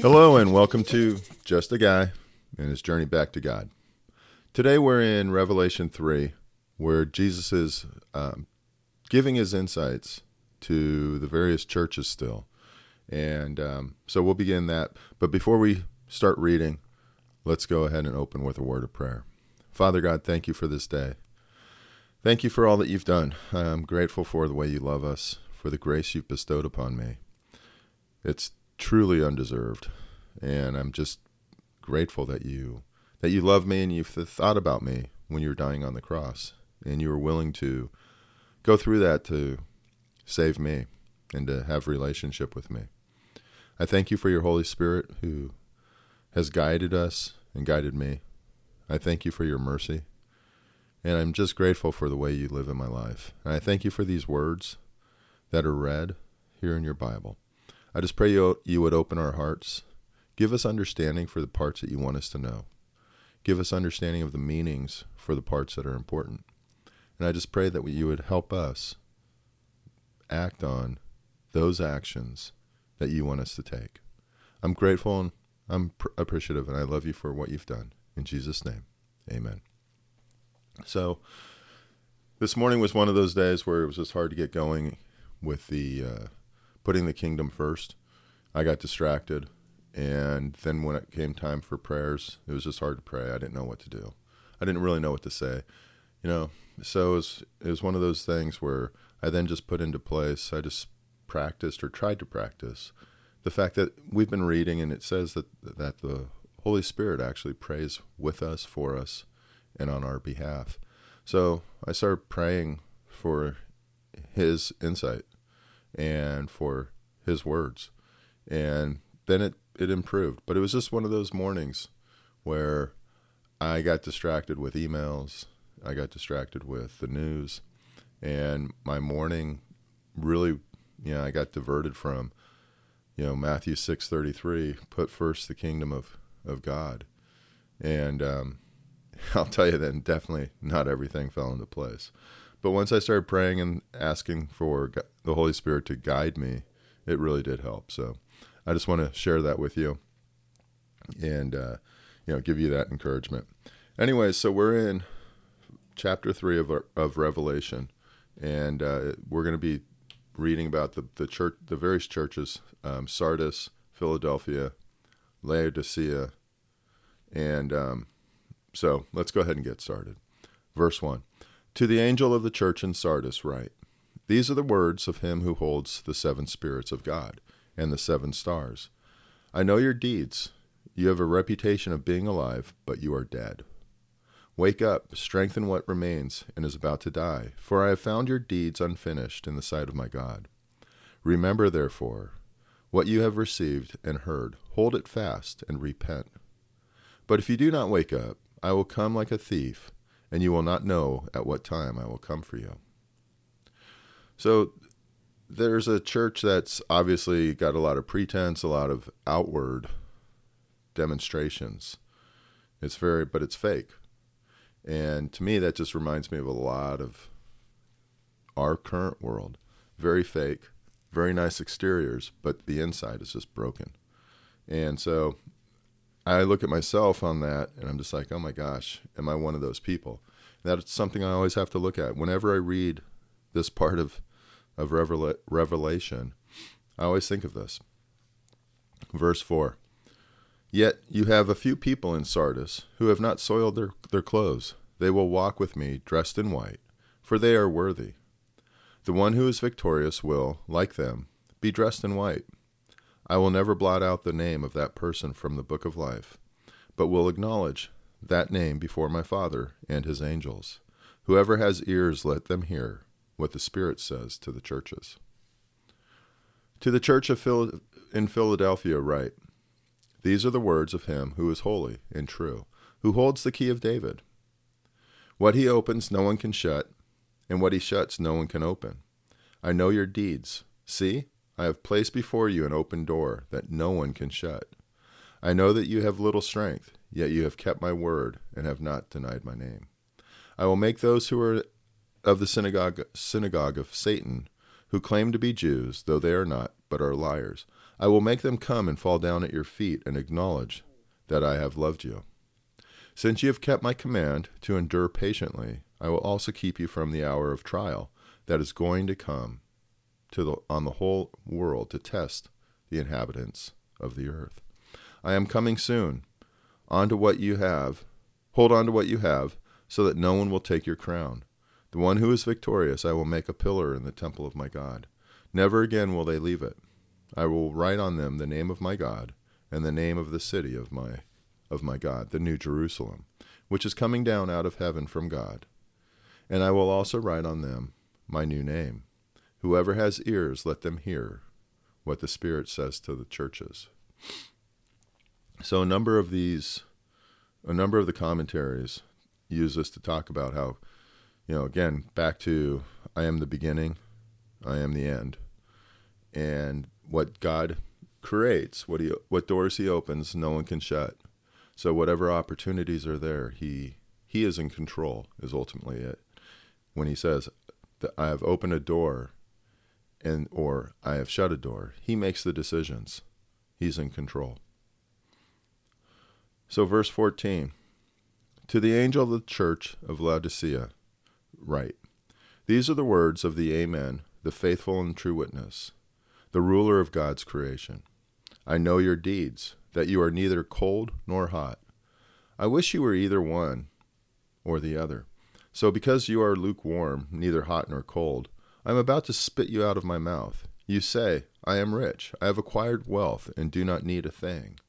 Hello, and welcome to Just a Guy and His Journey Back to God. Today we're in Revelation 3, where Jesus is um, giving his insights to the various churches still. And um, so we'll begin that. But before we start reading, let's go ahead and open with a word of prayer. Father God, thank you for this day. Thank you for all that you've done. I'm grateful for the way you love us, for the grace you've bestowed upon me. It's truly undeserved, and I'm just grateful that you that you love me and you've thought about me when you were dying on the cross, and you were willing to go through that to save me and to have relationship with me. I thank you for your Holy Spirit who has guided us and guided me. I thank you for your mercy. And I'm just grateful for the way you live in my life. And I thank you for these words that are read here in your Bible. I just pray you, you would open our hearts. Give us understanding for the parts that you want us to know. Give us understanding of the meanings for the parts that are important. And I just pray that you would help us act on those actions that you want us to take. I'm grateful and I'm pr- appreciative, and I love you for what you've done. In Jesus' name, amen. So, this morning was one of those days where it was just hard to get going with the uh, putting the kingdom first. I got distracted, and then when it came time for prayers, it was just hard to pray. I didn't know what to do. I didn't really know what to say, you know. So it was, it was one of those things where I then just put into place. I just practiced or tried to practice the fact that we've been reading and it says that that the Holy Spirit actually prays with us, for us, and on our behalf. So I started praying for His insight and for His words, and then it it improved. But it was just one of those mornings where I got distracted with emails, I got distracted with the news, and my morning really, you know, I got diverted from, you know, Matthew six thirty three, put first the kingdom of of God, and um, I'll tell you then definitely not everything fell into place, but once I started praying and asking for the Holy Spirit to guide me, it really did help. So I just want to share that with you, and uh, you know, give you that encouragement. Anyway, so we're in chapter three of of Revelation and uh, we're going to be reading about the the church, the various churches: um, Sardis, Philadelphia, Laodicea, and um, so let's go ahead and get started. Verse one: To the angel of the church in Sardis, write: These are the words of him who holds the seven spirits of God and the seven stars. I know your deeds. You have a reputation of being alive, but you are dead. Wake up, strengthen what remains and is about to die, for I have found your deeds unfinished in the sight of my God. Remember, therefore, what you have received and heard, hold it fast and repent. But if you do not wake up, I will come like a thief, and you will not know at what time I will come for you. So there's a church that's obviously got a lot of pretense, a lot of outward demonstrations. It's very, but it's fake. And to me, that just reminds me of a lot of our current world. Very fake, very nice exteriors, but the inside is just broken. And so I look at myself on that and I'm just like, oh my gosh, am I one of those people? That's something I always have to look at. Whenever I read this part of, of Revela- Revelation, I always think of this. Verse 4 Yet you have a few people in Sardis who have not soiled their, their clothes. They will walk with me dressed in white, for they are worthy. The one who is victorious will, like them, be dressed in white. I will never blot out the name of that person from the book of life, but will acknowledge that name before my Father and his angels. Whoever has ears, let them hear what the Spirit says to the churches. To the church of Phil- in Philadelphia, write these are the words of him who is holy and true, who holds the key of David. What he opens, no one can shut, and what he shuts, no one can open. I know your deeds. See, I have placed before you an open door that no one can shut. I know that you have little strength, yet you have kept my word and have not denied my name. I will make those who are of the synagogue, synagogue of Satan, who claim to be Jews, though they are not, but are liars. I will make them come and fall down at your feet and acknowledge that I have loved you. Since you have kept my command to endure patiently, I will also keep you from the hour of trial that is going to come to the, on the whole world to test the inhabitants of the earth. I am coming soon. On to what you have. Hold on to what you have, so that no one will take your crown. The one who is victorious I will make a pillar in the temple of my God. Never again will they leave it. I will write on them the name of my God and the name of the city of my of my God, the new Jerusalem, which is coming down out of heaven from God. And I will also write on them my new name. Whoever has ears, let them hear what the Spirit says to the churches. So a number of these a number of the commentaries use this to talk about how, you know, again, back to I am the beginning, I am the end. And what God creates, what he what doors he opens, no one can shut. So whatever opportunities are there, he he is in control is ultimately it. When he says that I have opened a door and or I have shut a door, he makes the decisions. He's in control. So verse 14 to the angel of the church of Laodicea, write These are the words of the Amen, the faithful and true witness, the ruler of God's creation. I know your deeds, that you are neither cold nor hot. I wish you were either one or the other. So, because you are lukewarm, neither hot nor cold, I am about to spit you out of my mouth. You say, I am rich, I have acquired wealth, and do not need a thing.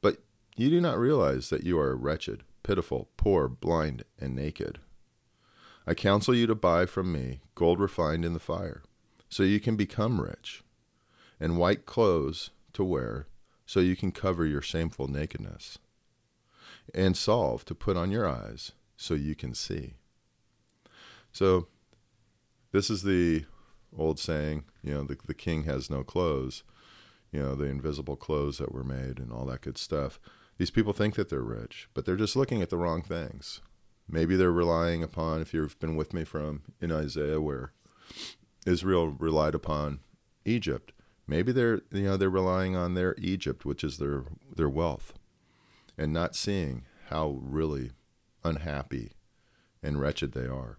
But you do not realize that you are wretched pitiful, poor, blind, and naked. I counsel you to buy from me gold refined in the fire, so you can become rich, and white clothes to wear, so you can cover your shameful nakedness, and salve to put on your eyes, so you can see. So, this is the old saying, you know, the, the king has no clothes, you know, the invisible clothes that were made and all that good stuff. These people think that they're rich, but they're just looking at the wrong things. Maybe they're relying upon, if you've been with me from in Isaiah, where Israel relied upon Egypt. Maybe they're you know they're relying on their Egypt, which is their their wealth, and not seeing how really unhappy and wretched they are.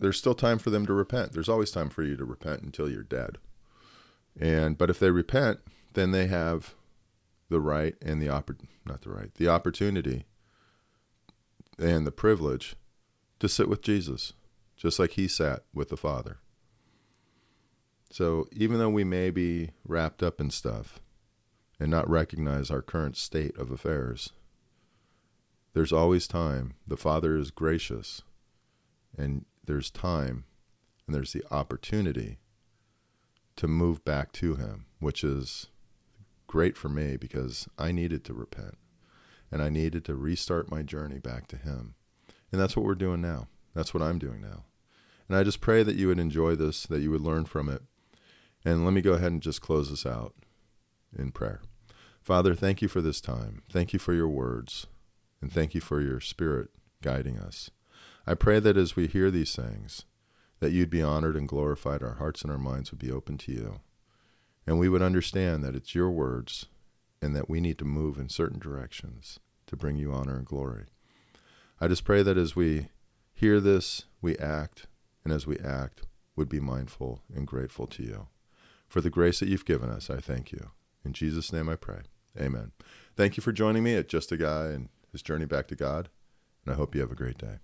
there's still time for them to repent. There's always time for you to repent until you're dead. And but if they repent, then they have the right and the oppor- not the right, the opportunity and the privilege to sit with Jesus, just like he sat with the Father. So even though we may be wrapped up in stuff and not recognize our current state of affairs, there's always time. The Father is gracious, and there's time, and there's the opportunity to move back to Him, which is great for me because I needed to repent and I needed to restart my journey back to Him. And that's what we're doing now. That's what I'm doing now. And I just pray that you would enjoy this, that you would learn from it. And let me go ahead and just close this out in prayer. Father, thank you for this time. Thank you for your words. And thank you for your spirit guiding us. I pray that as we hear these things, that you'd be honored and glorified, our hearts and our minds would be open to you and we would understand that it's your words and that we need to move in certain directions to bring you honor and glory. I just pray that as we hear this, we act, and as we act, would be mindful and grateful to you. For the grace that you've given us, I thank you. In Jesus' name I pray. Amen. Thank you for joining me at Just a Guy and his journey back to God, and I hope you have a great day.